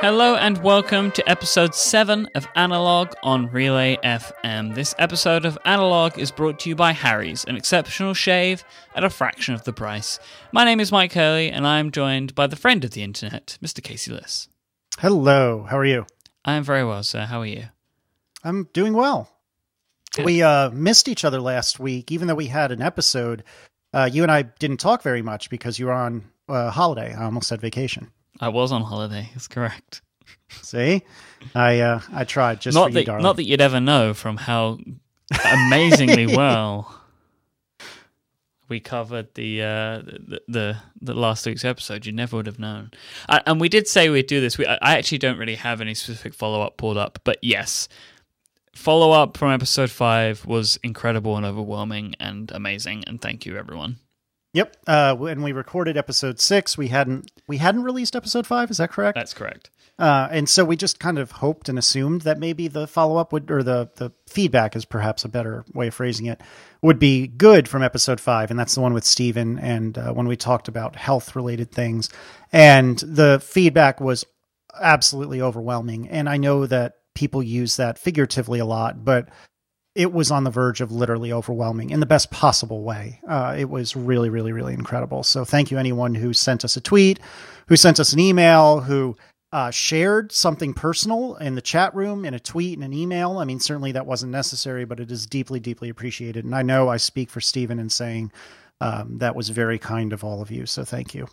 Hello and welcome to episode 7 of Analog on Relay FM. This episode of Analog is brought to you by Harry's, an exceptional shave at a fraction of the price. My name is Myke Hurley and I am joined by the friend of the internet, Mr. Casey Liss. Hello, how are you? I am very well, sir. How are you? I'm doing well. Good. We uh, missed each other last week, even though we had an episode. Uh, you and I didn't talk very much because you were on uh, holiday. I almost said vacation. I was on holiday, that's correct. See, I uh, I tried just not for that you, not that you'd ever know from how amazingly well we covered the, uh, the the the last week's episode. You never would have known. I, and we did say we'd do this. We, I I actually don't really have any specific follow up pulled up, but yes, follow up from episode five was incredible and overwhelming and amazing. And thank you, everyone. Yep. Uh, when we recorded episode six, we hadn't we hadn't released episode five. Is that correct? That's correct. Uh, and so we just kind of hoped and assumed that maybe the follow up would, or the, the feedback is perhaps a better way of phrasing it, would be good from episode five. And that's the one with Stephen and uh, when we talked about health related things. And the feedback was absolutely overwhelming. And I know that people use that figuratively a lot, but it was on the verge of literally overwhelming in the best possible way. Uh, it was really, really, really incredible. So thank you, anyone who sent us a tweet, who sent us an email, who uh, shared something personal in the chat room, in a tweet, in an email. I mean, certainly that wasn't necessary, but it is deeply, deeply appreciated. And I know I speak for Stephen in saying um, that was very kind of all of you. So thank you.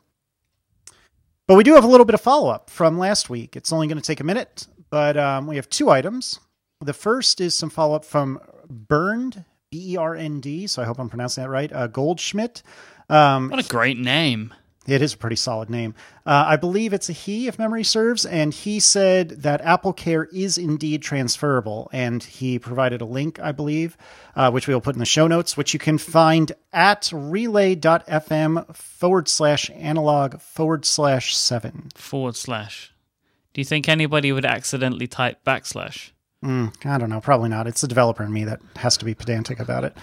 But we do have a little bit of follow up from last week. It's only going to take a minute, but um, we have two items. The first is some follow up from Bernd, B E R N D. So I hope I'm pronouncing that right. Uh, Goldschmidt. Um, What a great name. it is a pretty solid name. Uh, I believe it's a he, if memory serves. And he said that Apple Care is indeed transferable. And he provided a link, I believe, uh, which we will put in the show notes, which you can find at relay.fm forward slash analog forward slash seven. Forward slash. Do you think anybody would accidentally type backslash? Mm, I don't know. Probably not. It's the developer in me that has to be pedantic about it.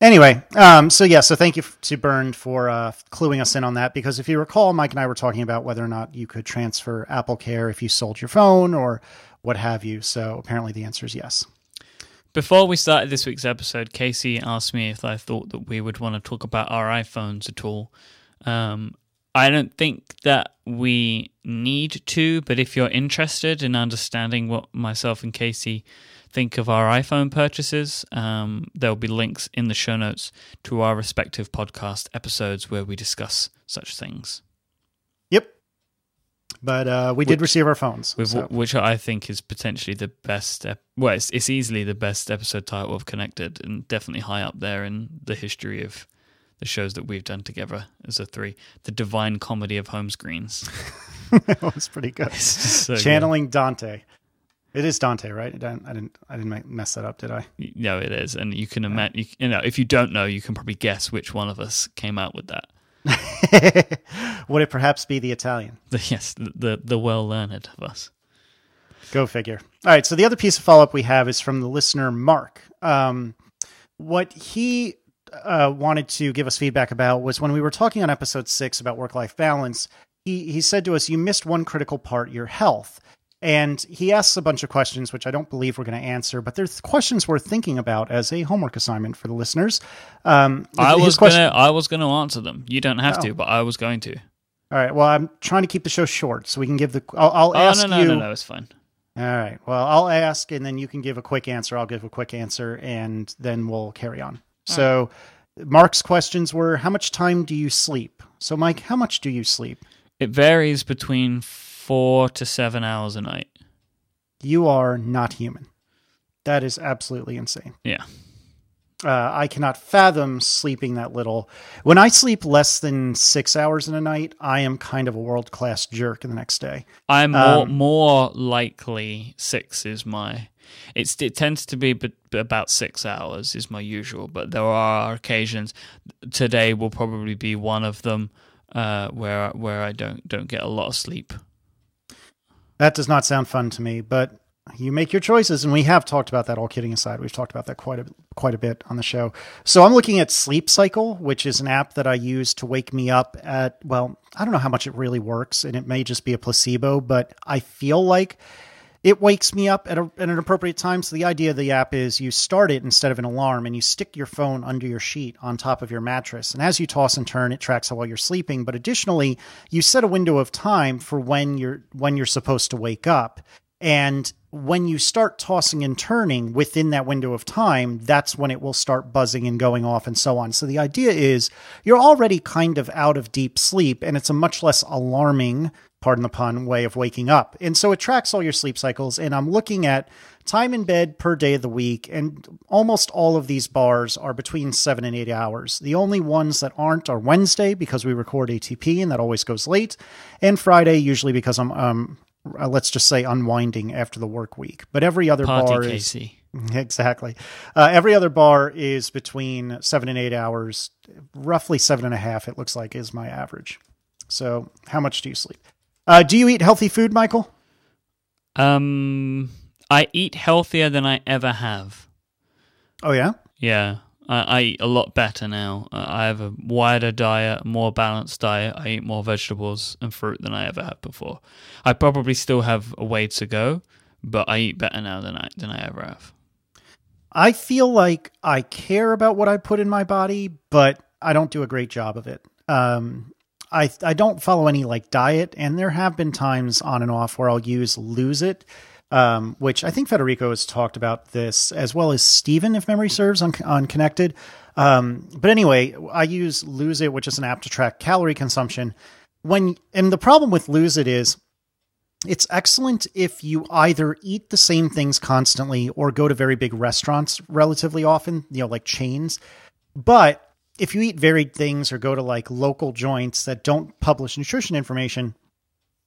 Anyway, um, so yeah, so thank you to Burn for uh, cluing us in on that because if you recall, Myke and I were talking about whether or not you could transfer Apple Care if you sold your phone or what have you. So apparently the answer is yes. Before we started this week's episode, Casey asked me if I thought that we would want to talk about our iPhones at all. Um, I don't think that we need to, but if you're interested in understanding what myself and Casey think of our iPhone purchases, um, there'll be links in the show notes to our respective podcast episodes where we discuss such things, Yep. But uh, we did receive our phones. with, so- which I think is potentially the best. Ep- well, it's, it's easily the best episode title of Connected, and definitely high up there in the history of the shows that we've done together as a three. The Divine Comedy of Home Screens. that was pretty good. So good. Channeling Dante. It is Dante, right? I didn't, I didn't, I didn't mess that up, did I? No, it is, and you can imagine. You, you know, if you don't know, you can probably guess which one of us came out with that. Would it perhaps be the Italian? The, yes, the the, the well learned of us. Go figure. All right. So the other piece of follow up we have is from the listener Mark. Um, what he uh, wanted to give us feedback about was when we were talking on episode six about work life balance. He he said to us, "You missed one critical part: your health." And he asks a bunch of questions, which I don't believe we're going to answer, but there's questions worth thinking about as a homework assignment for the listeners. Um, I was question- gonna I was gonna answer them. You don't have Oh. to, but I was going to. All right. Well, I'm trying to keep the show short, so we can give the. I'll, I'll Oh ask no no you. no no, it's fine. All right. Well, I'll ask, and then you can give a quick answer. I'll give a quick answer, and then we'll carry on. So, Mark's questions were: How much time do you sleep? So, Myke, how much do you sleep? It varies between four to seven hours a night. You are not human. That is absolutely insane. Yeah. Uh, I cannot fathom sleeping that little. When I sleep less than six hours in a night, I am kind of a world class jerk in the next day. I'm more Um, more likely six is my. It's it tends to be about six hours is my usual, but there are occasions. Today will probably be one of them uh, where where I don't don't get a lot of sleep. That does not sound fun to me, but you make your choices, and we have talked about that. All kidding aside, we've talked about that quite a quite a bit on the show. So I'm looking at Sleep Cycle, which is an app that I use to wake me up at, well, I don't know how much it really works, and it may just be a placebo, but I feel like it wakes me up at, a, at an appropriate time. So the idea of the app is you start it instead of an alarm and you stick your phone under your sheet on top of your mattress. And as you toss and turn, it tracks how well you're sleeping. But additionally, you set a window of time for when you're when you're supposed to wake up. And when you start tossing and turning within that window of time, that's when it will start buzzing and going off and so on. So the idea is you're already kind of out of deep sleep and it's a much less alarming, pardon the pun, way of waking up. And so it tracks all your sleep cycles. And I'm looking at time in bed per day of the week. And almost all of these bars are between seven and eight hours. The only ones that aren't are Wednesday because we record ATP and that always goes late, and Friday, usually because I'm um, uh, let's just say unwinding after the work week. But every other Party bar Casey. is exactly uh, every other bar is between seven and eight hours, roughly seven and a half. It looks like is my average. So, how much do you sleep? Uh, do you eat healthy food, Michael? Um, I eat healthier than I ever have. Oh yeah, Yeah, I, I eat a lot better now. Uh, I have a wider diet, more balanced diet. I eat more vegetables and fruit than I ever had before. I probably still have a way to go, but I eat better now than I than I ever have. I feel like I care about what I put in my body, but I don't do a great job of it. Um, I I don't follow any like diet, and there have been times on and off where I'll use Lose It, um, which I think Federico has talked about this as well as Stephen, if memory serves, on on Connected. Um, but anyway, I use Lose It, which is an app to track calorie consumption. When and the problem with Lose It is it's excellent if you either eat the same things constantly or go to very big restaurants relatively often, you know, like chains. But if you eat varied things or go to like local joints that don't publish nutrition information,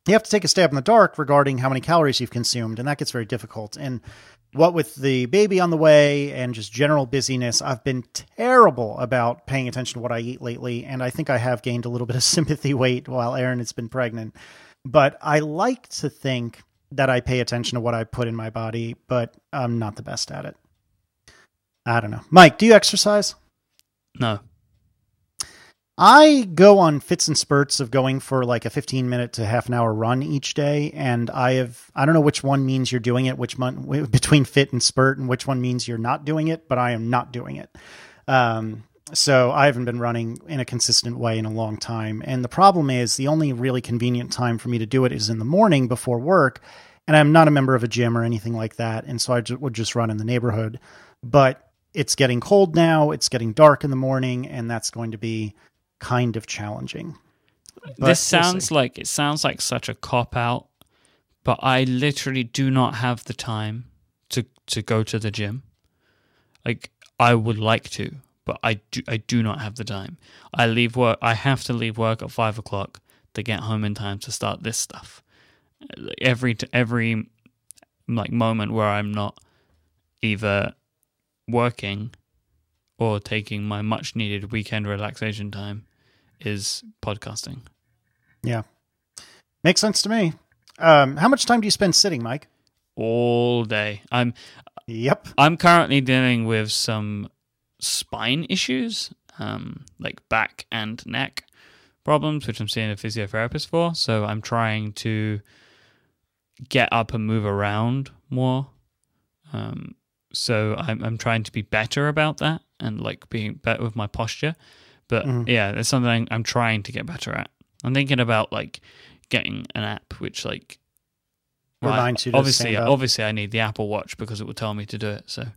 you have to take a stab in the dark regarding how many calories you've consumed, and that gets very difficult. And what with the baby on the way and just general busyness, I've been terrible about paying attention to what I eat lately, and I think I have gained a little bit of sympathy weight while Erin has been pregnant. But I like to think that I pay attention to what I put in my body, but I'm not the best at it. I don't know. Myke, do you exercise? No, I go on fits and spurts of going for like a 15 minute to half an hour run each day. And I have, I don't know which one means you're doing it, which one between fit and spurt, and which one means you're not doing it, but I am not doing it. Um, so I haven't been running in a consistent way in a long time. And the problem is the only really convenient time for me to do it is in the morning before work. And I'm not a member of a gym or anything like that. And so I would just run in the neighborhood. But it's getting cold now. It's getting dark in the morning. And that's going to be kind of challenging. But we'll this sounds like it sounds like such a cop out, but I literally do not have the time to to go to the gym. Like I would like to, but I do I do not have the time. I leave work. I have to leave work at five o'clock to get home in time to start this stuff. Every every like moment where I'm not either working or taking my much needed weekend relaxation time is podcasting. Yeah. Makes sense to me. Um, how much time do you spend sitting, Myke? all day. I'm Yep. I'm currently dealing with some spine issues, um, like back and neck problems, which I'm seeing a physiotherapist for. So I'm trying to get up and move around more. Um, so I'm I'm trying to be better about that and like being better with my posture. But Mhm. yeah, it's something I'm trying to get better at. I'm thinking about like getting an app which like well, I- Reminds you to obviously obviously I need the Apple Watch because it will tell me to do it. So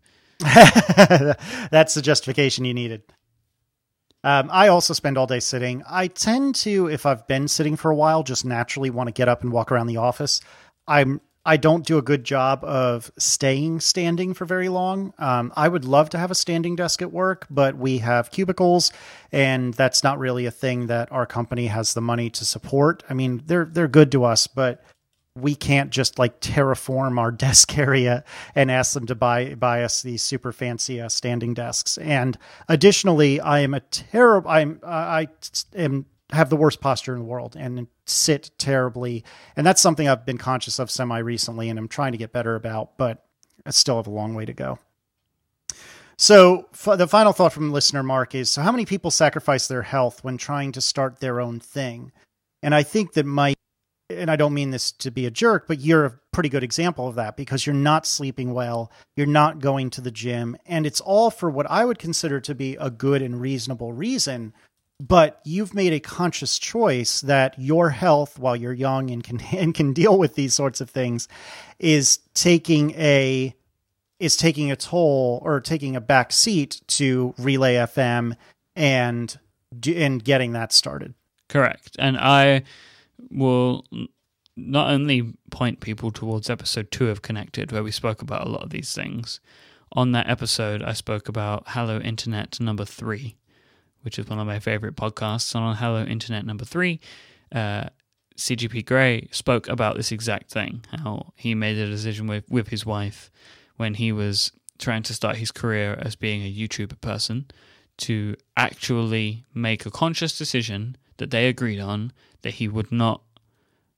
That's the justification you needed. Um, I also spend all day sitting. I tend to, if I've been sitting for a while, just naturally want to get up and walk around the office. I'm I don't do a good job of staying standing for very long. Um, I would love to have a standing desk at work, but we have cubicles, and that's not really a thing that our company has the money to support. I mean, they're they're good to us, but we can't just like terraform our desk area and ask them to buy buy us these super fancy uh, standing desks. And additionally, I am a terrible. I'm I am have the worst posture in the world and sit terribly. And that's something I've been conscious of semi recently, and I'm trying to get better about. But I still have a long way to go. So f- the final thought from listener Mark is: So how many people sacrifice their health when trying to start their own thing? And I think that Myke, and I don't mean this to be a jerk, but you're a pretty good example of that because you're not sleeping well, you're not going to the gym, and it's all for what I would consider to be a good and reasonable reason. But you've made a conscious choice that your health, while you're young and can and can deal with these sorts of things, is taking a is taking a toll or taking a back seat to Relay FM and and getting that started. Correct. And I will not only point people towards episode two of Connected, where we spoke about a lot of these things. On that episode, I spoke about Hello Internet number three, which is one of my favorite podcasts. And on Hello Internet number three, uh, CGP Grey spoke about this exact thing how he made a decision with, with his wife when he was trying to start his career as being a YouTuber person to actually make a conscious decision that they agreed on that he would not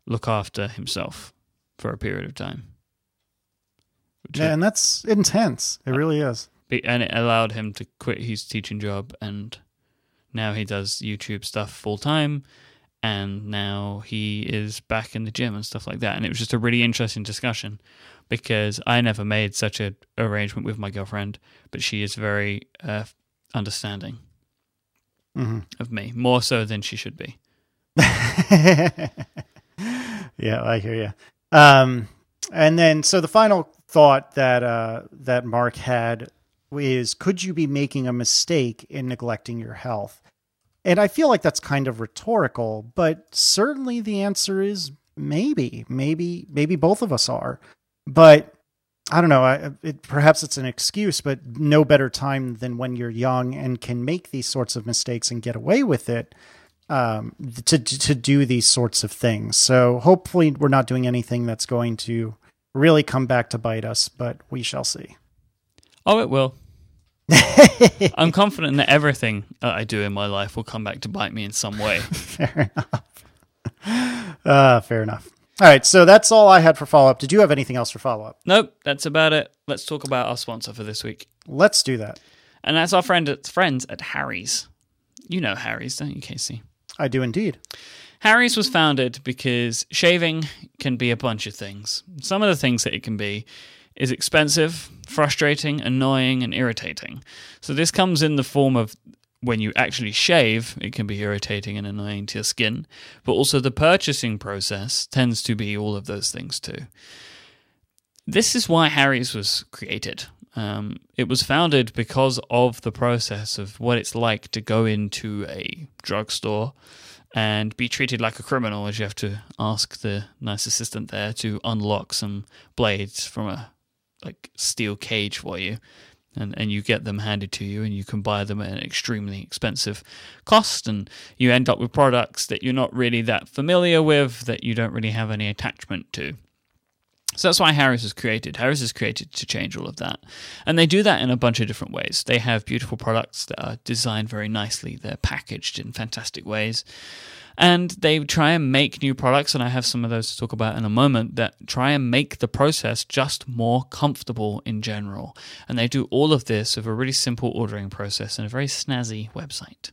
look after himself for a period of time. Yeah, and that's intense. It really is. And it allowed him to quit his teaching job, and now he does YouTube stuff full time, and now he is back in the gym and stuff like that. And it was just a really interesting discussion because I never made such an arrangement with my girlfriend, but she is very uh, understanding mm-hmm. of me, more so than she should be. yeah, I hear you. Um, and then, so the final thought that uh, that Mark had is, could you be making a mistake in neglecting your health? And I feel like that's kind of rhetorical, but certainly the answer is maybe, maybe, maybe both of us are. But I don't know. I, it, perhaps it's an excuse, but no better time than when you're young and can make these sorts of mistakes and get away with it um, to to do these sorts of things. So hopefully, we're not doing anything that's going to really come back to bite us, but we shall see. Oh, it will. I'm confident that everything that I do in my life will come back to bite me in some way. fair enough. Uh, fair enough. All right, so that's all I had for follow up. Did you have anything else for follow up? Nope, that's about it. Let's talk about our sponsor for this week. Let's do that. And that's our friend at friends at Harry's. You know Harry's, don't you, Casey? I do indeed. Harry's was founded because shaving can be a bunch of things. Some of the things that it can be is expensive, frustrating, annoying, and irritating. So this comes in the form of when you actually shave, it can be irritating and annoying to your skin, but also the purchasing process tends to be all of those things too. This is why Harry's was created. Um, it was founded because of the process of what it's like to go into a drugstore and be treated like a criminal as you have to ask the nice assistant there to unlock some blades from a like steel cage for you and, and you get them handed to you and you can buy them at an extremely expensive cost and you end up with products that you're not really that familiar with that you don't really have any attachment to so that's why Harry's was created. Harry's is created to change all of that. And they do that in a bunch of different ways. They have beautiful products that are designed very nicely, they're packaged in fantastic ways and they try and make new products and i have some of those to talk about in a moment that try and make the process just more comfortable in general and they do all of this with a really simple ordering process and a very snazzy website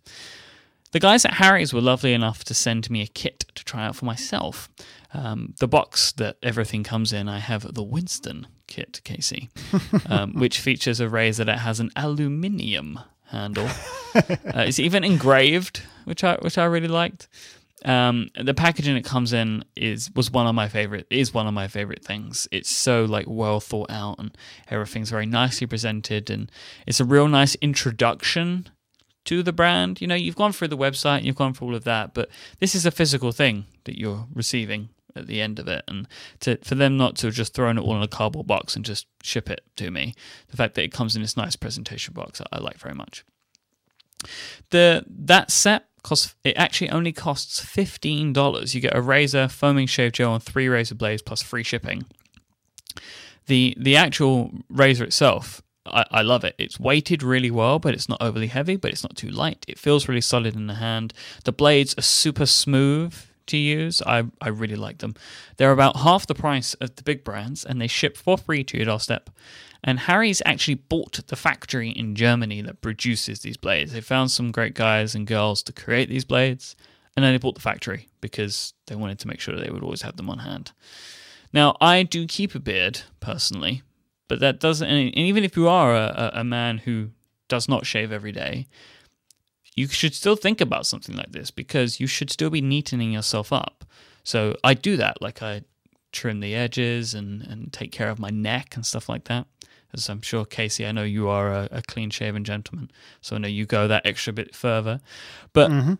the guys at harry's were lovely enough to send me a kit to try out for myself um, the box that everything comes in i have the winston kit casey um, which features a razor that has an aluminium handle. uh, it's even engraved, which I which I really liked. Um, the packaging it comes in is was one of my favorite is one of my favorite things. It's so like well thought out and everything's very nicely presented and it's a real nice introduction to the brand. You know, you've gone through the website, you've gone through all of that, but this is a physical thing that you're receiving at the end of it and to for them not to have just thrown it all in a cardboard box and just ship it to me the fact that it comes in this nice presentation box I, I like very much the that set costs it actually only costs $15 you get a razor foaming shave gel and three razor blades plus free shipping the the actual razor itself I, I, love it. It's weighted really well, but it's not overly heavy, but it's not too light. It feels really solid in the hand. The blades are super smooth to use. I, I really like them. They're about half the price of the big brands and they ship for free to your doorstep. And Harry's actually bought the factory in Germany that produces these blades. They found some great guys and girls to create these blades, and then they bought the factory because they wanted to make sure they would always have them on hand. Now, I do keep a beard personally, but that doesn't, and even if you are a, a man who does not shave every day, you should still think about something like this because you should still be neatening yourself up. So I do that, like I trim the edges and, and take care of my neck and stuff like that. As I'm sure, Casey, I know you are a, a clean shaven gentleman, so I know you go that extra bit further. But Mm-hmm.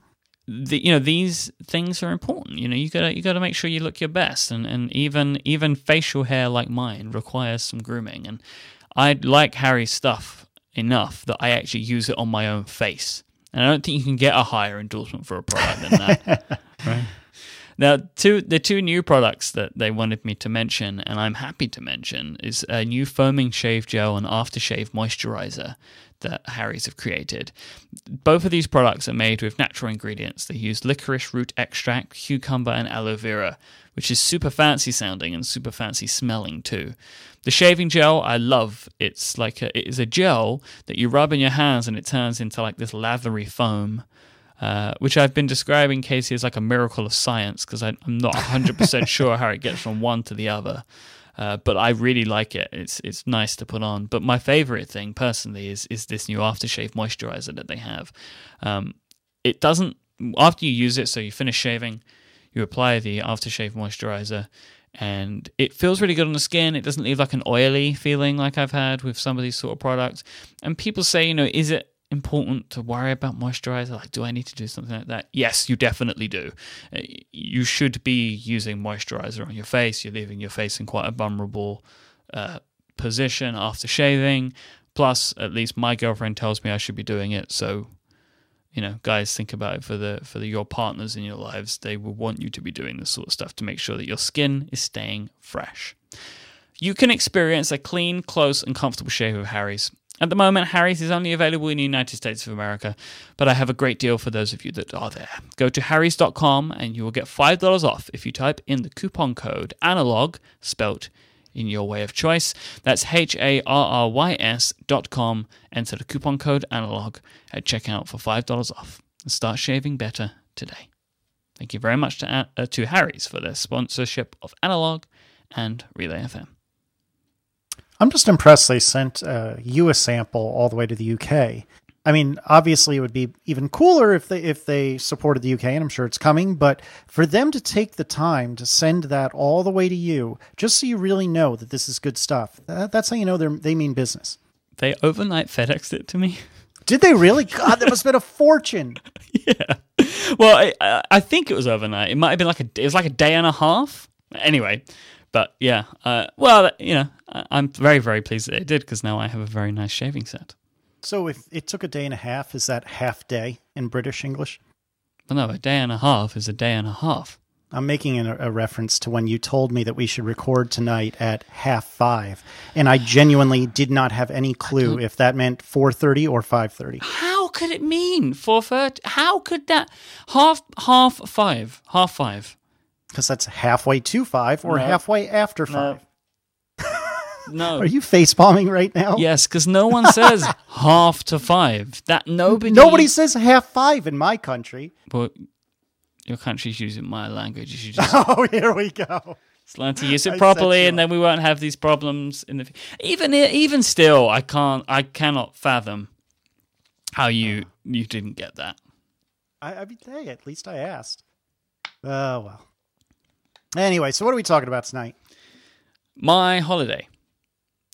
the, you know these things are important. You know you gotta you gotta make sure you look your best, and, and even even facial hair like mine requires some grooming. And I like Harry's stuff enough that I actually use it on my own face. And I don't think you can get a higher endorsement for a product than that. right. Now, two the two new products that they wanted me to mention, and I'm happy to mention, is a new foaming shave gel and aftershave moisturizer that Harry's have created. Both of these products are made with natural ingredients. They use licorice root extract, cucumber, and aloe vera, which is super fancy sounding and super fancy smelling too. The shaving gel I love. It's like a, it is a gel that you rub in your hands and it turns into like this lathery foam. Uh, which I've been describing, Casey, as like a miracle of science because I'm not 100% sure how it gets from one to the other. Uh, but I really like it. It's it's nice to put on. But my favorite thing personally is is this new aftershave moisturizer that they have. Um, it doesn't after you use it, so you finish shaving, you apply the aftershave moisturizer, and it feels really good on the skin. It doesn't leave like an oily feeling like I've had with some of these sort of products. And people say, you know, is it important to worry about moisturizer? Like, do I need to do something like that? Yes, you definitely do. Uh, You should be using moisturizer on your face. You're leaving your face in quite a vulnerable uh, position after shaving. Plus, at least my girlfriend tells me I should be doing it. So, you know, guys, think about it for the for the, your partners in your lives. They will want you to be doing this sort of stuff to make sure that your skin is staying fresh. You can experience a clean, close, and comfortable shave with Harry's. At the moment, Harry's is only available in the United States of America, but I have a great deal for those of you that are there. Go to harrys.com and you will get $5 off if you type in the coupon code analog, spelt in your way of choice. That's H A R R Y S dot com. Enter the coupon code analog at checkout for $5 off and start shaving better today. Thank you very much to, uh, to Harry's for their sponsorship of Analog and Relay FM. I'm just impressed they sent uh, you a sample all the way to the UK. I mean, obviously, it would be even cooler if they if they supported the UK, and I'm sure it's coming. But for them to take the time to send that all the way to you, just so you really know that this is good stuff, that, that's how you know they they mean business. They overnight FedExed it to me. Did they really? God, that must have been a fortune. yeah. Well, I- I, I think it was overnight. It might have been like a it was like a day and a half. Anyway, but yeah. Uh, well, you know, I'm very very pleased that it did because now I have a very nice shaving set. So if it took a day and a half, is that half day in British English? Well, no, a day and a half is a day and a half. I'm making a, a reference to when you told me that we should record tonight at half five, and I genuinely did not have any clue if that meant four thirty or five thirty. How could it mean four thirty? How could that half half five half five? Because that's halfway to five or No. halfway after five. No. Are you face palming right now? Yes, because no one says half to five. That nobody. Nobody says half five in my country. But your country's using my language. You should just Oh, here we go. learn to use it properly, and then we won't have these problems in the. Even even still, I can't. I cannot fathom how you oh. you didn't get that. I, I mean, hey, at least I asked. Oh well. Anyway, so what are we talking about tonight? My holiday.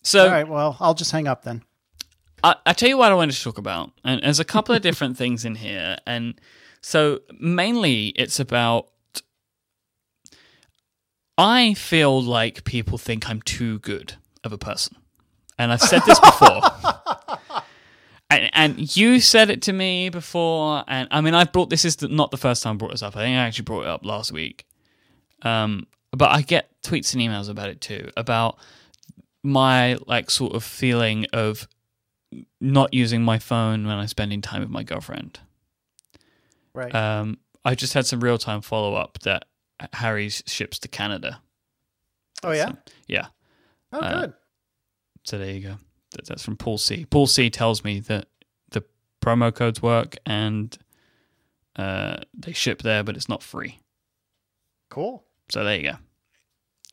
So All right, well, I'll just hang up then. I, I tell you what I wanted to talk about, and there's a couple of different things in here, and so mainly it's about. I feel like people think I'm too good of a person, and I've said this before. And, and you said it to me before, and I mean, I've brought this is the, not the first time I brought this up. I think I actually brought it up last week. Um, but I get tweets and emails about it too, about my like sort of feeling of not using my phone when I'm spending time with my girlfriend. Right. Um, I just had some real time follow up that Harry's ships to Canada. Oh yeah. So, yeah. Oh uh, good. So there you go. That, that's from Paul C. Paul C tells me that the promo codes work and uh, they ship there, but it's not free. Cool. So there you go.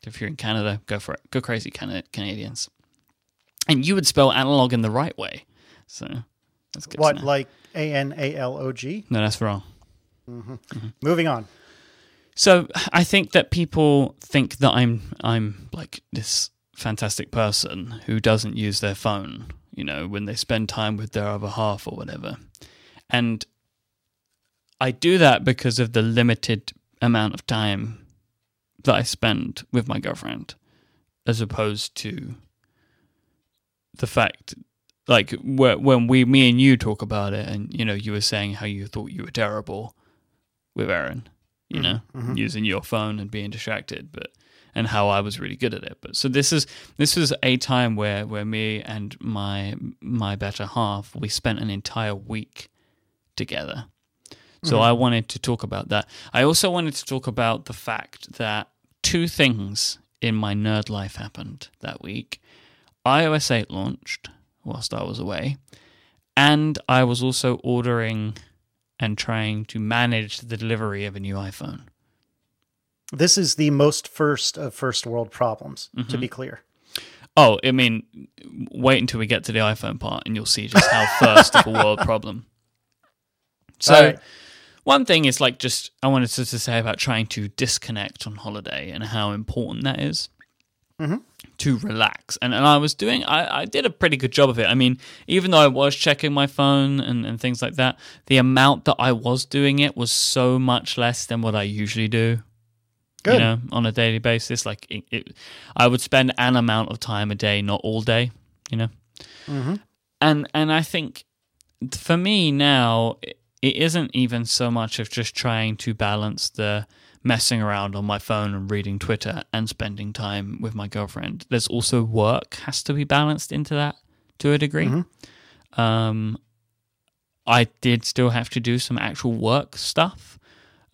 If you're in Canada, go for it. Go crazy, Canada, Canadians. And you would spell analog in the right way. So that's good. What like A N A L O G? No, that's wrong. Mm-hmm. Mm-hmm. Moving on. So I think that people think that I'm I'm like this fantastic person who doesn't use their phone, you know, when they spend time with their other half or whatever. And I do that because of the limited amount of time that I spend with my girlfriend as opposed to the fact like when we me and you talk about it and you know you were saying how you thought you were terrible with Erin you mm-hmm. know mm-hmm. using your phone and being distracted but and how I was really good at it. But so this is this was a time where where me and my my better half we spent an entire week together. So mm-hmm. I wanted to talk about that. I also wanted to talk about the fact that two things in my nerd life happened that week. iOS 8 launched whilst I was away, and I was also ordering and trying to manage the delivery of a new iPhone. This is the most first of first world problems, Mm-hmm. to be clear. Oh, I mean, wait until we get to the iPhone part and you'll see just how first of a world problem. So, right. One thing is like just I wanted to, to say about trying to disconnect on holiday and how important that is mm-hmm. to relax. And and I was doing I, I did a pretty good job of it. I mean, even though I was checking my phone and, and things like that, the amount that I was doing it was so much less than what I usually do. Good. You know, on a daily basis. Like it, it, I would spend an amount of time a day, not all day. You know, mm-hmm. and and I think for me now it isn't even so much of just trying to balance the messing around on my phone and reading Twitter and spending time with my girlfriend. There's also work has to be balanced into that to a degree. Um, I did still have to do some actual work stuff,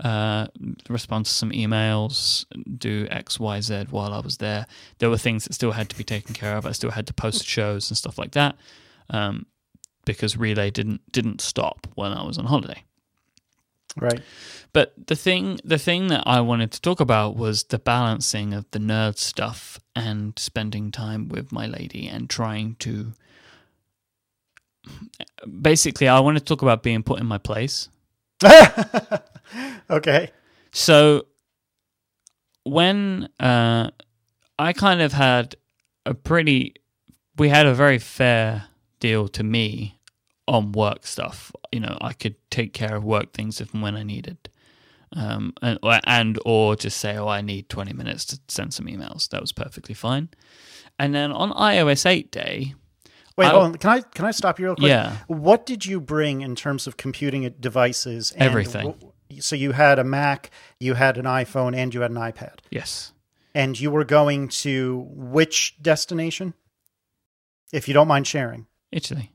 uh, respond to some emails, do X, Y, Z while I was there. There were things that still had to be taken care of. I still had to post shows and stuff like that. Um, because relay didn't didn't stop when I was on holiday. Right. But the thing the thing that I wanted to talk about was the balancing of the nerd stuff and spending time with my lady and trying to basically I want to talk about being put in my place. Okay. So when uh, I kind of had a pretty, we had a very fair deal to me on work stuff. You know, I could take care of work things if and when I needed, um, and or, and or just say, oh, I need twenty minutes to send some emails. That was perfectly fine. And then on iOS eight day, Wait, I- hold on. Can I can I stop you real quick? Yeah. What did you bring in terms of computing devices? And Everything. so you had a Mac, you had an iPhone, and you had an iPad, yes, and you were going to which destination? If you don't mind sharing. Italy.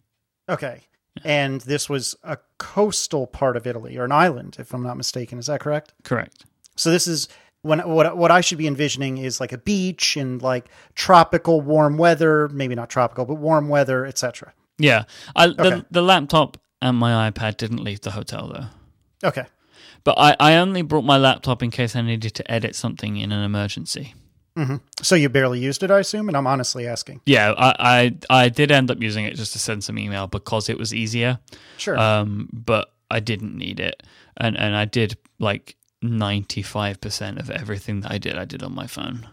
Okay. And this was a coastal part of Italy or an island, if I'm not mistaken. Is that correct? Correct. So this is when what what I should be envisioning is like a beach and like tropical warm weather, maybe not tropical, but warm weather, etc. Yeah, I, the the laptop and my iPad didn't leave the hotel though. Okay. But I, I only brought my laptop in case I needed to edit something in an emergency. So you barely used it, I assume, and I'm honestly asking. Yeah, I, I I did end up using it just to send some email because it was easier. Sure. Um, but I didn't need it, and and I did like ninety five percent of everything that I did. I did on my phone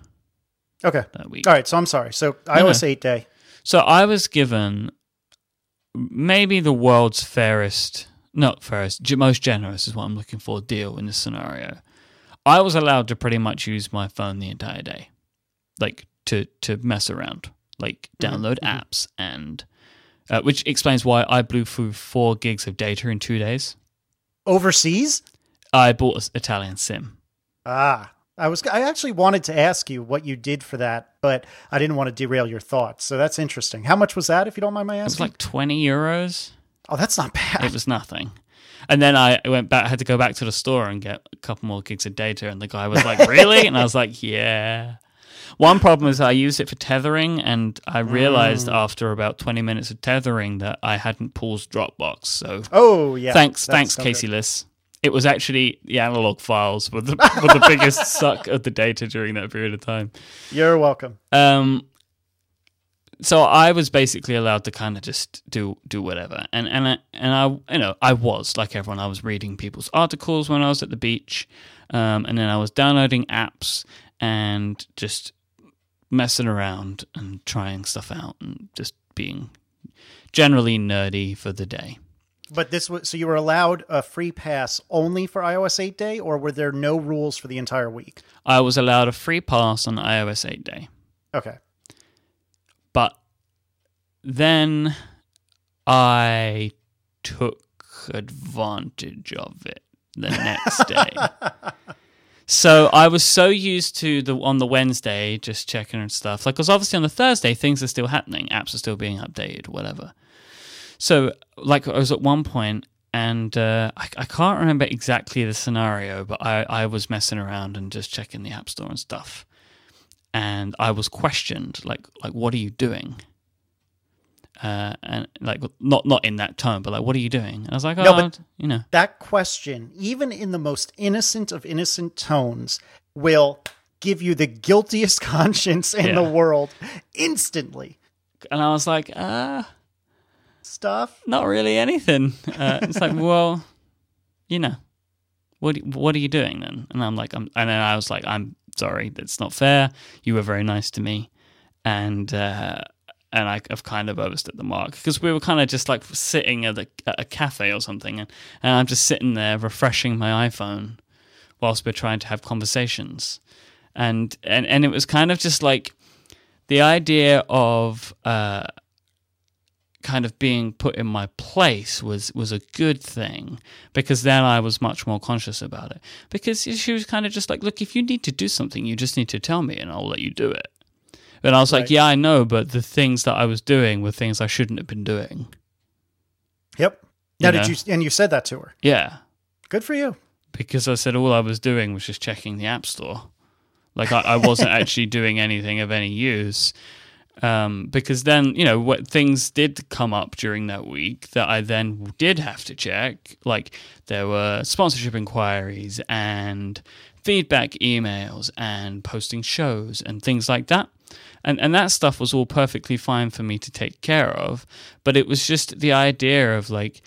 okay. that week. All right. So I'm sorry. So iOS 8 day. So I was given maybe the world's fairest, not fairest, most generous is what I'm looking for deal in this scenario. I was allowed to pretty much use my phone the entire day, like to to mess around, like download apps, and uh, which explains why I blew through four gigs of data in two days. Overseas? I bought an Italian sim. Ah. I was I actually wanted to ask you what you did for that, but I didn't want to derail your thoughts. So that's interesting. How much was that if you don't mind my asking? It was like twenty euros. oh, that's not bad. It was nothing. And then I went back, had to go back to the store and get a couple more gigs of data. And the guy was like, "Really?" and I was like, "Yeah." One problem is I used it for tethering, and I realized after about 20 minutes of tethering that I hadn't paused Dropbox. So Oh yeah. thanks, That's thanks, Casey good. Liss. It was actually the analog files were the, were the biggest suck of the data during that period of time. You're welcome. Um, so I was basically allowed to kind of just do do whatever, and and I, and I you know I was like everyone. I was reading people's articles when I was at the beach, um, and then I was downloading apps and just messing around and trying stuff out and just being generally nerdy for the day. But this was so you were allowed a free pass only for iOS 8 day, or were there no rules for the entire week? I was allowed a free pass on iOS 8 day. Okay. But then I took advantage of it the next day. so I was so used to the on the Wednesday just checking and stuff. Like, because obviously on the Thursday things are still happening, apps are still being updated, whatever. So, like, I was at one point, and uh, I, I can't remember exactly the scenario, but I, I was messing around and just checking the app store and stuff and I was questioned, like, like, what are you doing? Uh, and like, not not in that tone, but like, what are you doing? And I was like, oh, No, but- you know, That question, even in the most innocent of innocent tones, will give you the guiltiest conscience in Yeah. the world instantly. and I was like, uh, Stuff. not really anything. Uh, it's like, well, you know, what what are you doing then? And I'm like, I'm, and then I was like, I'm sorry, that's not fair. You were very nice to me, and uh, and I, I've kind of overstepped the mark because we were kind of just like sitting at a, at a cafe or something, and, and I'm just sitting there refreshing my iPhone whilst we're trying to have conversations, and and and it was kind of just like the idea of. Uh, kind of being put in my place was was a good thing because then I was much more conscious about it because she was kind of just like look if you need to do something you just need to tell me and I'll let you do it and I was like yeah I know but the things that I was doing were things I shouldn't have been doing Yep. You Now, know? did you? And you said that to her. yeah Good for you. because I said all I was doing was just checking the app store like I, I wasn't actually doing anything of any use um, because then you know what things did come up during that week that I then did have to check. Like there were sponsorship inquiries and feedback emails and posting shows and things like that. And and that stuff was all perfectly fine for me to take care of, but it was just the idea of like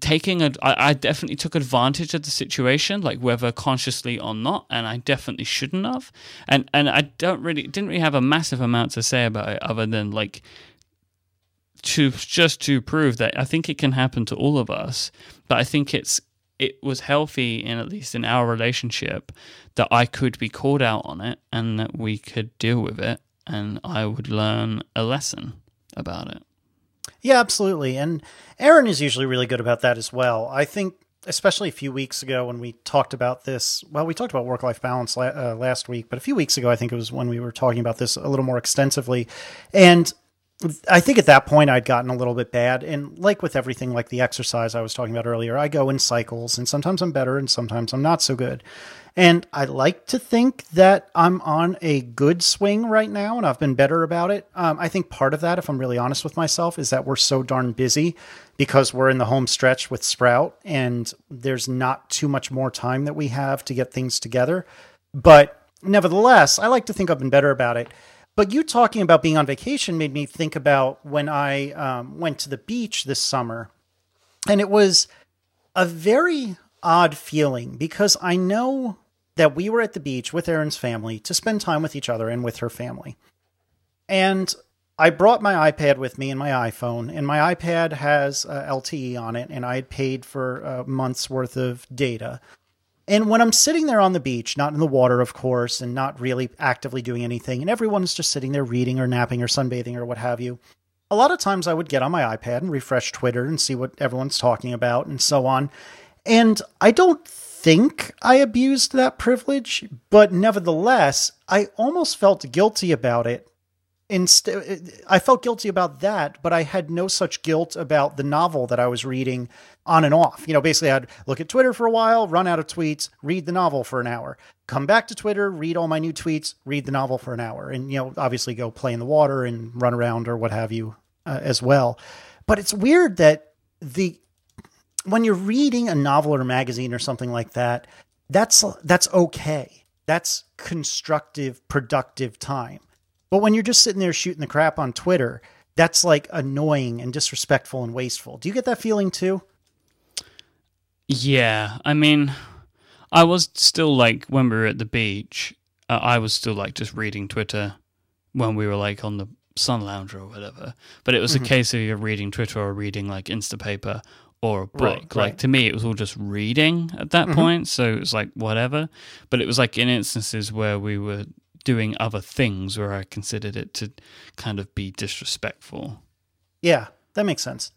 taking a I, I definitely took advantage of the situation like whether consciously or not and i definitely shouldn't have. And and i don't really didn't really have a massive amount to say about it other than like to just to prove that i think it can happen to all of us but i think it's it was healthy in at least in our relationship that i could be called out on it and that we could deal with it and i would learn a lesson about it Yeah, absolutely. And Erin is usually really good about that as well. I think, especially a few weeks ago when we talked about this, well, we talked about work life balance la- uh, last week, but a few weeks ago, I think it was when we were talking about this a little more extensively. And I think at that point I'd gotten a little bit bad. And like with everything, like the exercise I was talking about earlier, I go in cycles and sometimes I'm better and sometimes I'm not so good. And I like to think that I'm on a good swing right now and I've been better about it. Um, I think part of that, if I'm really honest with myself, is that we're so darn busy because we're in the home stretch with Sprout and there's not too much more time that we have to get things together. But nevertheless, I like to think I've been better about it. But you talking about being on vacation made me think about when I um, went to the beach this summer. And it was a very odd feeling because I know that we were at the beach with Erin's family to spend time with each other and with her family. And I brought my iPad with me and my iPhone, and my iPad has uh, LTE on it, and I had paid for a month's worth of data. And when I'm sitting there on the beach, not in the water, of course, and not really actively doing anything, and everyone's just sitting there reading or napping or sunbathing or what have you, a lot of times I would get on my iPad and refresh Twitter and see what everyone's talking about and so on. And I don't think I abused that privilege, but nevertheless, I almost felt guilty about it instead I felt guilty about that, but I had no such guilt about the novel that I was reading on and off. You know, basically I'd look at Twitter for a while, run out of tweets, read the novel for an hour, come back to Twitter, read all my new tweets, read the novel for an hour, and you know, obviously go play in the water and run around or what have you uh, as well. But it's weird that the when you're reading a novel or a magazine or something like that, that's that's okay. That's constructive, productive time. But when you're just sitting there shooting the crap on Twitter, that's like annoying and disrespectful and wasteful. Do you get that feeling too? Yeah, I mean, I was still like when we were at the beach, uh, I was still like just reading Twitter when we were like on the sun lounge or whatever. But it was mm-hmm. a case of you're reading Twitter or reading like Instapaper or a book. Right, like right. to me, it was all just reading at that mm-hmm. point. So it was like whatever. But it was like in instances where we were doing other things where I considered it to kind of be disrespectful. Yeah, that makes sense.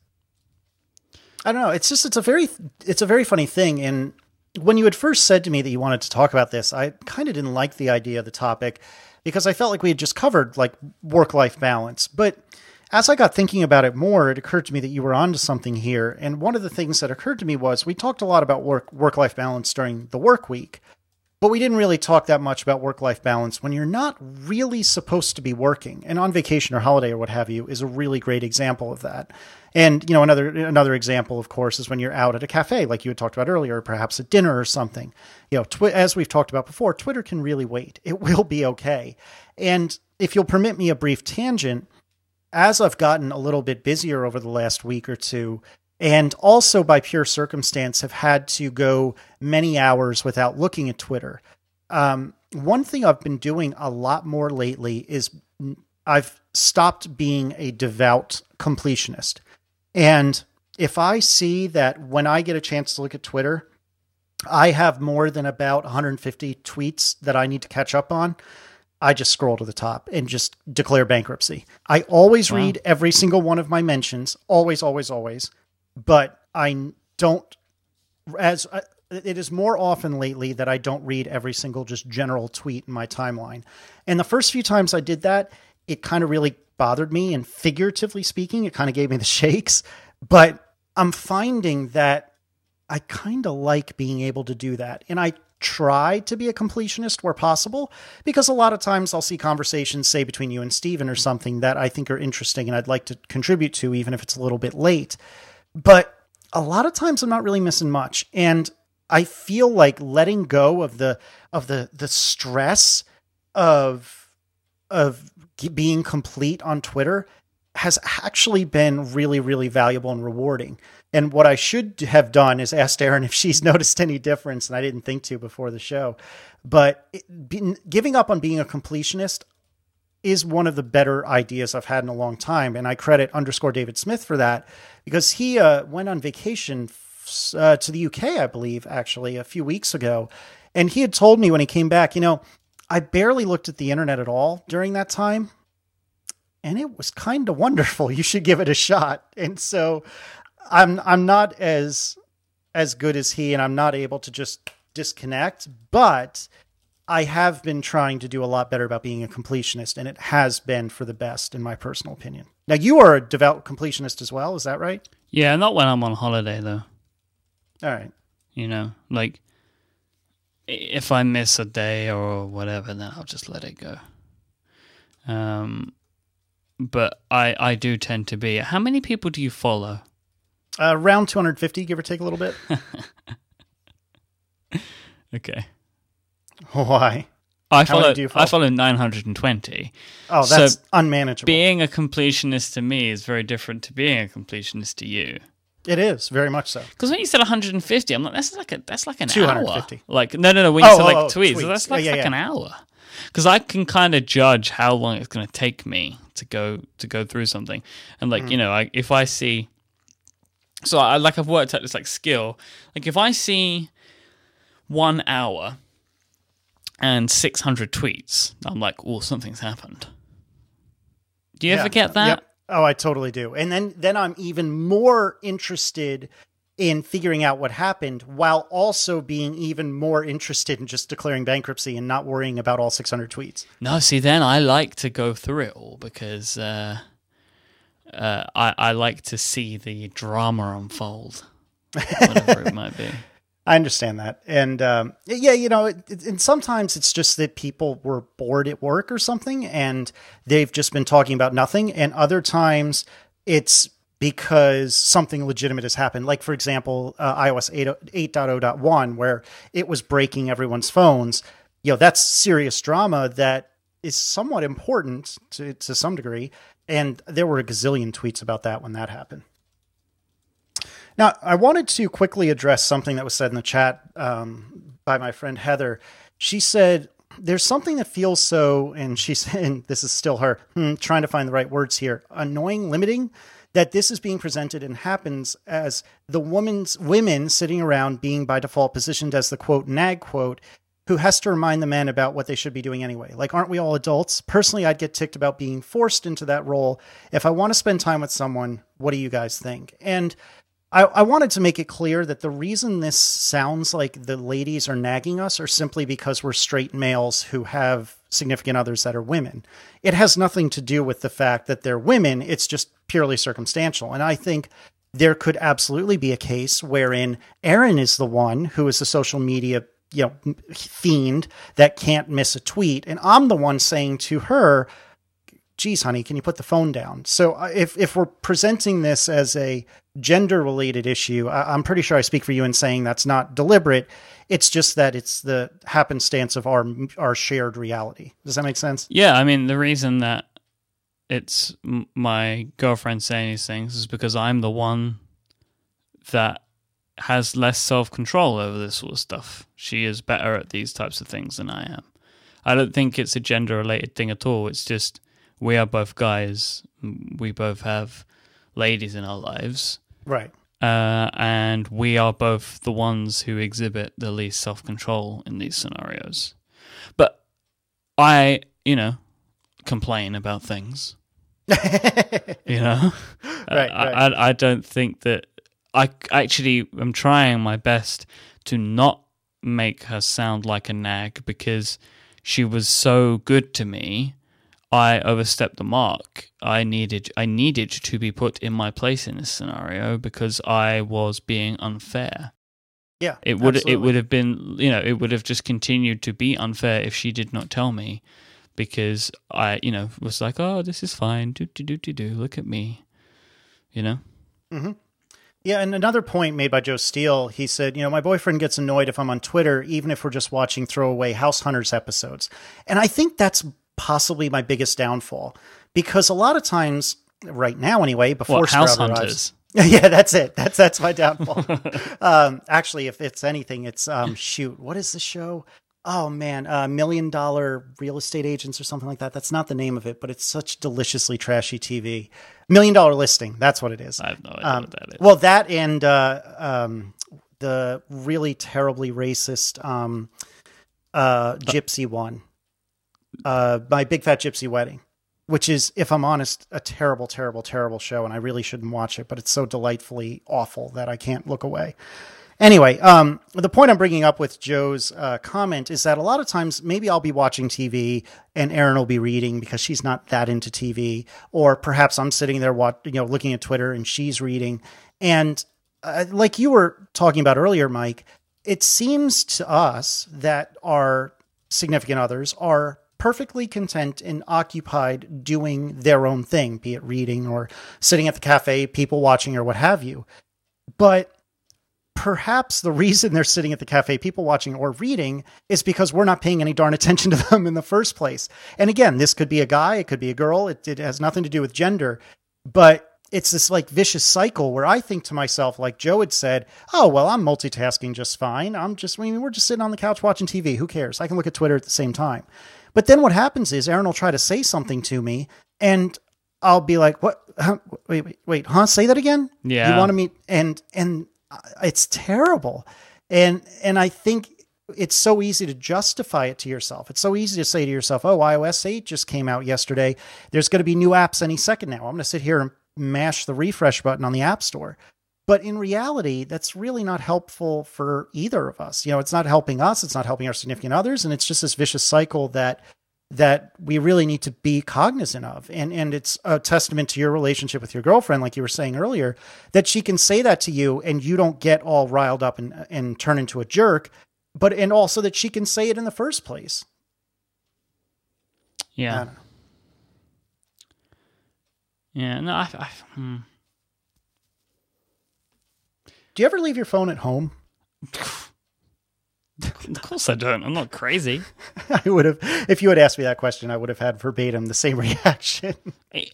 I don't know. It's just it's a very it's a very funny thing. And when you had first said to me that you wanted to talk about this, I kind of didn't like the idea of the topic because I felt like we had just covered like work life balance. But as I got thinking about it more, it occurred to me that you were onto something here. And one of the things that occurred to me was we talked a lot about work work life balance during the work week, but we didn't really talk that much about work life balance when you're not really supposed to be working. And on vacation or holiday or what have you is a really great example of that. And you know another another example, of course, is when you're out at a cafe, like you had talked about earlier, perhaps a dinner or something. You know, twi- as we've talked about before, Twitter can really wait. It will be okay. And if you'll permit me a brief tangent as I've gotten a little bit busier over the last week or two, and also by pure circumstance have had to go many hours without looking at Twitter. Um, one thing I've been doing a lot more lately is I've stopped being a devout completionist. And if I see that when I get a chance to look at Twitter, I have more than about 150 tweets that I need to catch up on, I just scroll to the top and just declare bankruptcy. I always wow. read every single one of my mentions, always, always, always, but I don't. As uh, it is more often lately that I don't read every single just general tweet in my timeline. And the first few times I did that, it kind of really bothered me. And figuratively speaking, it kind of gave me the shakes. But I'm finding that I kind of like being able to do that. And I try to be a completionist where possible because a lot of times I'll see conversations, say, between you and Stephen or something that I think are interesting and I'd like to contribute to, even if it's a little bit late. But a lot of times I'm not really missing much. And I feel like letting go of the of the the stress of of being complete on Twitter has actually been really really valuable and rewarding and what I should have done is asked Erin if she's noticed any difference, and I didn't think to before the show. But it, giving up on being a completionist is one of the better ideas I've had in a long time, and I credit underscore David Smith for that because he uh, went on vacation uh, to the UK, I believe, actually a few weeks ago, and he had told me when he came back, you know, I barely looked at the internet at all during that time and it was kind of wonderful. You should give it a shot. And so I'm I'm not as as good as he, and I'm not able to just disconnect. But I have been trying to do a lot better about being a completionist, and it has been for the best, in my personal opinion. Now, you are a devout completionist as well, is that right? Yeah, not when I'm on holiday though. All right. You know, like if I miss a day or whatever, then I'll just let it go. Um, but I I do tend to be. How many people do you follow? Uh, around 250, give or take a little bit. okay. Why? I follow, follow? I follow 920. Oh, that's so unmanageable. Being a completionist to me is very different to being a completionist to you. It is very much so. Because when you said 150, I'm like, that's like a that's like an 250. hour. Like no, no, no. When you oh, said like oh, tweets, tweets. So that's like, yeah, like yeah. an hour. Because I can kind of judge how long it's going to take me to go to go through something, and like mm. you know, I, if I see so I like I've worked out this like skill. Like if I see one hour and six hundred tweets, I'm like, oh, something's happened. Do you yeah. ever get that? Yep. Oh, I totally do. And then then I'm even more interested in figuring out what happened while also being even more interested in just declaring bankruptcy and not worrying about all 600 tweets. No, see, then I like to go through it all because uh, uh, I, I like to see the drama unfold, whatever it might be. I understand that. And um, yeah, you know, it, it, and sometimes it's just that people were bored at work or something and they've just been talking about nothing. And other times it's because something legitimate has happened. Like, for example, uh, iOS 8, 8.0.1, where it was breaking everyone's phones. You know, that's serious drama that is somewhat important to, to some degree. And there were a gazillion tweets about that when that happened. Now, I wanted to quickly address something that was said in the chat um, by my friend Heather. She said, There's something that feels so, and she's saying, this is still her, hmm, trying to find the right words here, annoying, limiting that this is being presented and happens as the woman's women sitting around being by default positioned as the quote nag quote who has to remind the men about what they should be doing anyway. Like, aren't we all adults? Personally, I'd get ticked about being forced into that role. If I want to spend time with someone, what do you guys think? And I, I, wanted to make it clear that the reason this sounds like the ladies are nagging us are simply because we're straight males who have significant others that are women. It has nothing to do with the fact that they're women, it's just purely circumstantial. And I think there could absolutely be a case wherein Erin is the one who is the social media you know fiend that can't miss a tweet and I'm the one saying to her geez, honey, can you put the phone down? So uh, if if we're presenting this as a gender related issue, I, am pretty sure I speak for you in saying that's not deliberate. It's just that it's the happenstance of our our shared reality. Does that make sense? Yeah, I mean the reason that it's my girlfriend saying these things is because I'm the one that has less self control over this sort of stuff. She is better at these types of things than I am. I don't think it's a gender related thing at all. It's just we are both guys. We both have ladies in our lives. Right. Uh, and we are both the ones who exhibit the least self control in these scenarios. But I, you know, complain about things. you know? Right, I, right. I, I don't think that. I actually am trying my best to not make her sound like a nag because she was so good to me I overstepped the mark. I needed I needed to be put in my place in this scenario because I was being unfair. Yeah, it would absolutely. it would have been you know it would have just continued to be unfair if she did not tell me because I you know was like oh this is fine do do do do do look at me you know. Mm-hmm. Yeah, and another point made by Joe Steele, he said, you know, my boyfriend gets annoyed if I'm on Twitter, even if we're just watching throwaway House Hunters episodes. And I think that's possibly my biggest downfall because a lot of times, right now anyway, before what, House Hunters. yeah, that's it. That's that's my downfall. um, actually, if it's anything, it's um, shoot. What is the show? Oh man, uh, Million Dollar Real Estate Agents or something like that. That's not the name of it, but it's such deliciously trashy TV. Million Dollar Listing. That's what it is. I have no idea um, what that is. Well, that and uh, um, the really terribly racist um, uh, Gypsy one uh, my Big Fat Gypsy Wedding, which is, if I'm honest, a terrible, terrible, terrible show, and I really shouldn't watch it, but it's so delightfully awful that I can't look away. Anyway, um, the point I'm bringing up with Joe's uh, comment is that a lot of times maybe I'll be watching TV and Erin will be reading because she's not that into TV, or perhaps I'm sitting there, watch, you know, looking at Twitter and she's reading, and uh, like you were talking about earlier, Myke, it seems to us that our significant others are perfectly content and occupied doing their own thing, be it reading or sitting at the cafe, people watching, or what have you. But perhaps the reason they're sitting at the cafe, people watching or reading, is because we're not paying any darn attention to them in the first place. And again, this could be a guy, it could be a girl, it, it has nothing to do with gender. But it's this like vicious cycle where I think to myself, like Joe had said, "Oh well, I'm multitasking just fine. I'm just, I mean, we're just sitting on the couch watching TV. Who cares? I can look at Twitter at the same time." But then what happens is Erin will try to say something to me, and I'll be like, "What? Huh? Wait, wait, wait, huh? Say that again? Yeah, you want to meet?" And and it's terrible, and and I think it's so easy to justify it to yourself. It's so easy to say to yourself, "Oh, iOS 8 just came out yesterday. There's going to be new apps any second now. I'm going to sit here and mash the refresh button on the App Store." But in reality, that's really not helpful for either of us. You know, it's not helping us, it's not helping our significant others, and it's just this vicious cycle that that we really need to be cognizant of. And and it's a testament to your relationship with your girlfriend, like you were saying earlier, that she can say that to you and you don't get all riled up and and turn into a jerk, but and also that she can say it in the first place. Yeah. Yeah, no, I, I hmm. Do you ever leave your phone at home? of course I don't. I'm not crazy. I would have, if you had asked me that question, I would have had verbatim the same reaction.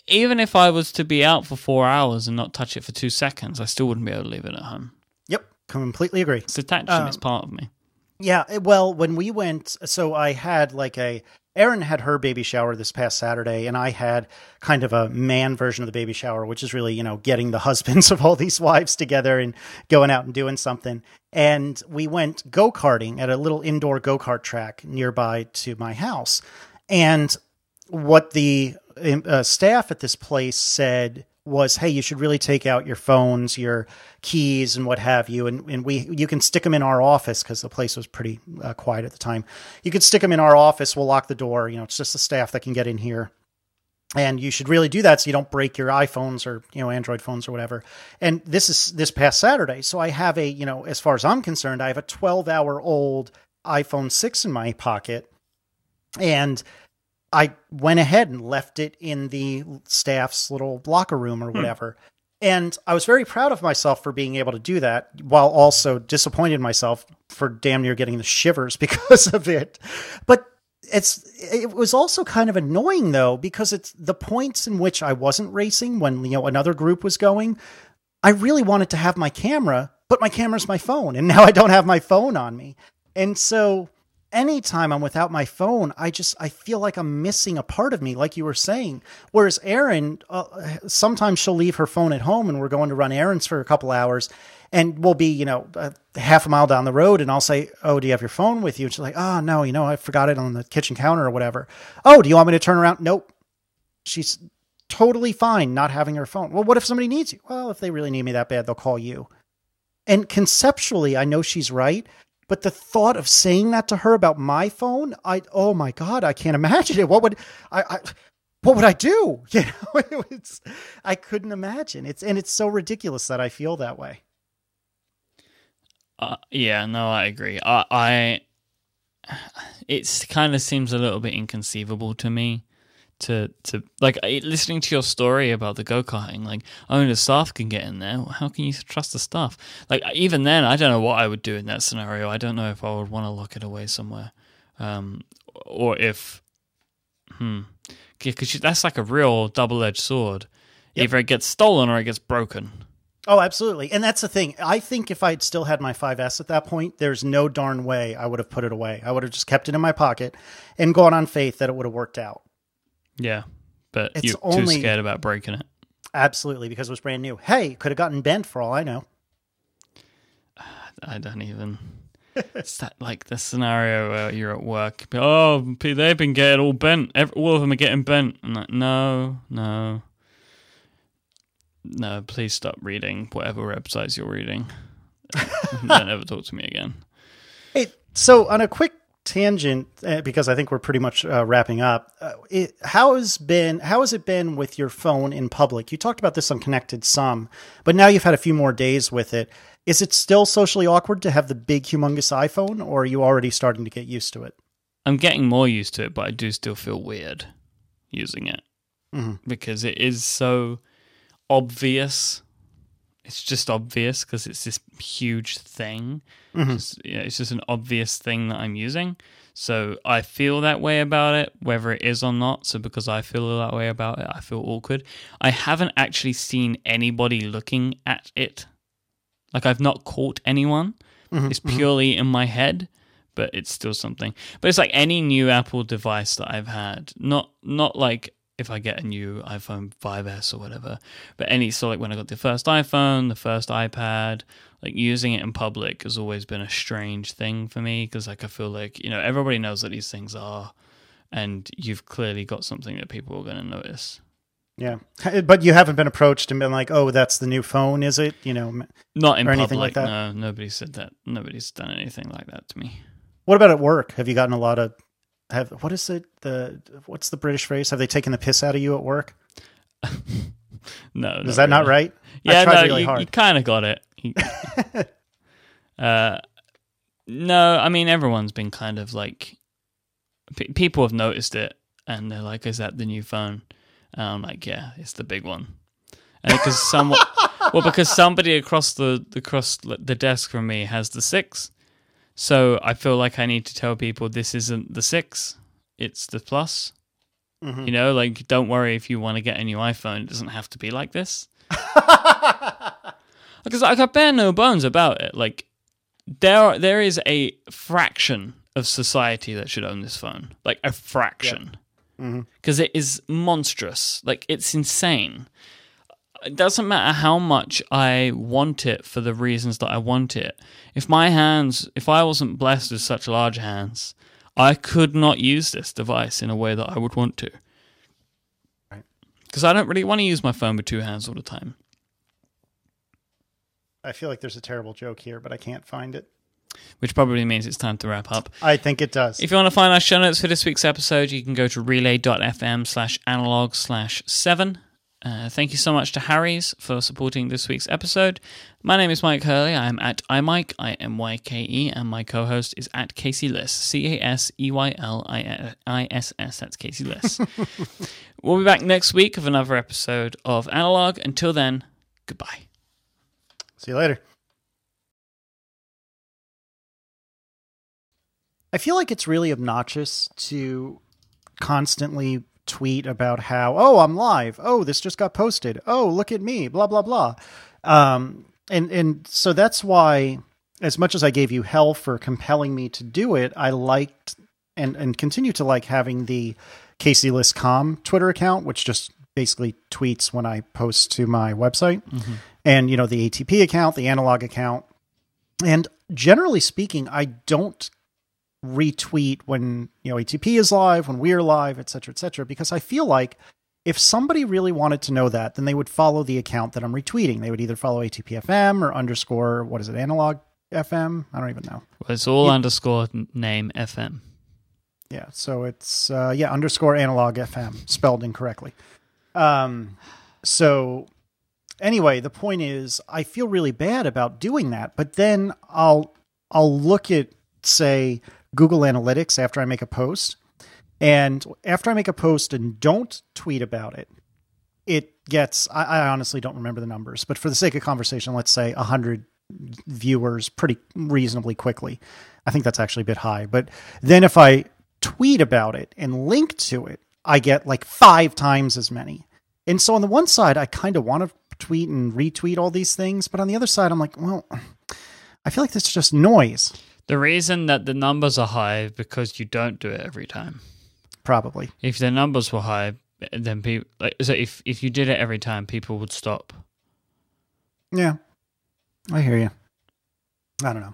Even if I was to be out for four hours and not touch it for two seconds, I still wouldn't be able to leave it at home. Yep, completely agree. It's attachment um, is part of me. Yeah, well, when we went, so I had like a Erin had her baby shower this past Saturday, and I had kind of a man version of the baby shower, which is really, you know, getting the husbands of all these wives together and going out and doing something. And we went go karting at a little indoor go kart track nearby to my house. And what the uh, staff at this place said was, hey, you should really take out your phones, your keys, and what have you, and and we you can stick them in our office because the place was pretty uh, quiet at the time. You could stick them in our office. We'll lock the door. You know, it's just the staff that can get in here. And you should really do that so you don't break your iPhones or you know Android phones or whatever. And this is this past Saturday, so I have a you know as far as I'm concerned, I have a 12 hour old iPhone six in my pocket, and I went ahead and left it in the staff's little locker room or hmm. whatever. Hmm. And I was very proud of myself for being able to do that while also disappointed myself for damn near getting the shivers because of it. But it's it was also kind of annoying though because it's the points in which I wasn't racing when you know another group was going. I really wanted to have my camera, but my camera's my phone and now I don't have my phone on me. And so anytime I'm without my phone, I just I feel like I'm missing a part of me, like you were saying. Whereas Erin, uh, sometimes she'll leave her phone at home, and we're going to run errands for a couple hours, and we'll be you know uh, half a mile down the road, and I'll say, "Oh, do you have your phone with you?" And she's like, "Oh, no, you know, I forgot it on the kitchen counter or whatever." Oh, do you want me to turn around? Nope. She's totally fine not having her phone. Well, what if somebody needs you? Well, if they really need me that bad, they'll call you. And conceptually, I know she's right, but the thought of saying that to her about my phone, I oh my god, I can't imagine it. What would I, I what would I do? You know, it's I couldn't imagine. It's and it's so ridiculous that I feel that way. Uh, yeah, no, I agree. I, I it kind of seems a little bit inconceivable to me to to like listening to your story about the go karting. Like only the staff can get in there. How can you trust the staff? Like even then, I don't know what I would do in that scenario. I don't know if I would want to lock it away somewhere, um, or if, hmm, because that's like a real double edged sword. Yep. Either it gets stolen or it gets broken. Oh, absolutely. And that's the thing. I think if I'd still had my 5S at that point, there's no darn way I would have put it away. I would have just kept it in my pocket and gone on faith that it would have worked out. Yeah, but it's you're only, too scared about breaking it. Absolutely, because it was brand new. Hey, could have gotten bent for all I know. I don't even. it's that like the scenario where you're at work. Oh, they've been getting all bent. all of them are getting bent. I'm like, no, no, no. Please stop reading whatever websites you're reading. don't ever talk to me again. Hey, so on a quick tangent uh, because I think we're pretty much uh, wrapping up. Uh, it, how has been how has it been with your phone in public? You talked about this on Connected some, but now you've had a few more days with it. Is it still socially awkward to have the big humongous iPhone or are you already starting to get used to it? I'm getting more used to it, but I do still feel weird using it mm-hmm. because it is so obvious it's just obvious because it's this huge thing. Mm-hmm. Just, you know, it's just an obvious thing that I'm using. So I feel that way about it, whether it is or not. So because I feel that way about it, I feel awkward. I haven't actually seen anybody looking at it. Like I've not caught anyone. Mm-hmm. It's mm-hmm. purely mm-hmm. in my head, but it's still something. But it's like any new Apple device that I've had. Not not like if I get a new iPhone 5S or whatever. But any so like when I got the first iPhone, the first iPad, like using it in public has always been a strange thing for me because like I feel like you know everybody knows what these things are, and you've clearly got something that people are going to notice. Yeah, but you haven't been approached and been like, "Oh, that's the new phone, is it?" You know, Not in public. like that? No, nobody said that. Nobody's done anything like that to me. what about at work? Have you gotten a lot of have what is it the what's the British phrase? Have they taken the piss out of you at work? No, Is that not right? Yeah, no, really you, hard. you kind of got it. You- uh, no, I mean everyone's been kind of like pe people have noticed it, and they're like, "Is that the new phone?" And I'm like, "Yeah, it's the big one." And because someone, well, because somebody across the across the desk from me has the six, so I feel like I need to tell people this isn't the six, it's the plus. Mhm. You know, like don't worry if you want to get a new iPhone, it doesn't have to be like this. because I got bare no bones about it. Like there, there is a fraction of society that should own this phone, like a fraction, because is monstrous. Like it's insane. It doesn't matter how much I want it for the reasons that I want it. If my hands, if I wasn't blessed with such large hands, I could not use this device in a way that I would want to. Right. Because I don't really want to use my phone with two hands all the time. I feel like there's a terrible joke here, but I can't find it. which probably means it's time to wrap up. I think it does. If you want to find our show notes for this week's episode, you can go to relay.fm slash analog slash seven. Uh, thank you so much to Harry's for supporting this week's episode. My name is Myke Hurley. I'm at iMyke, I M Y K E, and my co host is at Casey Liss, C A S E Y L I S S. That's Casey Liss. we'll be back next week with another episode of Analog. Until then, goodbye. See you later. I feel like it's really obnoxious to constantly tweet about how, oh, I'm live. Oh, this just got posted. Oh, look at me. Blah blah blah. Um, and and so that's why, as much as I gave you hell for compelling me to do it, I liked and and continue to like having the Casey Liss.com Twitter account, which just basically tweets when I post to my website, and you know the ATP account, the analog account, and generally speaking, I don't retweet when you know ATP is live, when we're live, et cetera, et cetera, because I feel like if somebody really wanted to know that, then they would follow the account that I'm retweeting. They would either follow ATPFM or underscore what is it, analog FM? I don't even know. Well, it's all underscore name FM. Yeah, so it's uh, yeah underscore analog FM spelled incorrectly. Um, so anyway, the point is, I feel really bad about doing that, but then I'll I'll look at say Google Analytics after I make a post, and after I make a post and don't tweet about it, it gets I, I honestly don't remember the numbers, but for the sake of conversation, let's say hundred viewers pretty reasonably quickly. I think that's actually a bit high, but then if I tweet about it and link to it, I get like five times as many. And so on the one side, I kind of want to tweet and retweet all these things, but on the other side, I'm like, well, I feel like that's just noise. The reason that the numbers are high is because you don't do it every time. Probably. If the numbers were high, then people like so if if you did it every time, people would stop. Yeah. I hear you. I don't know.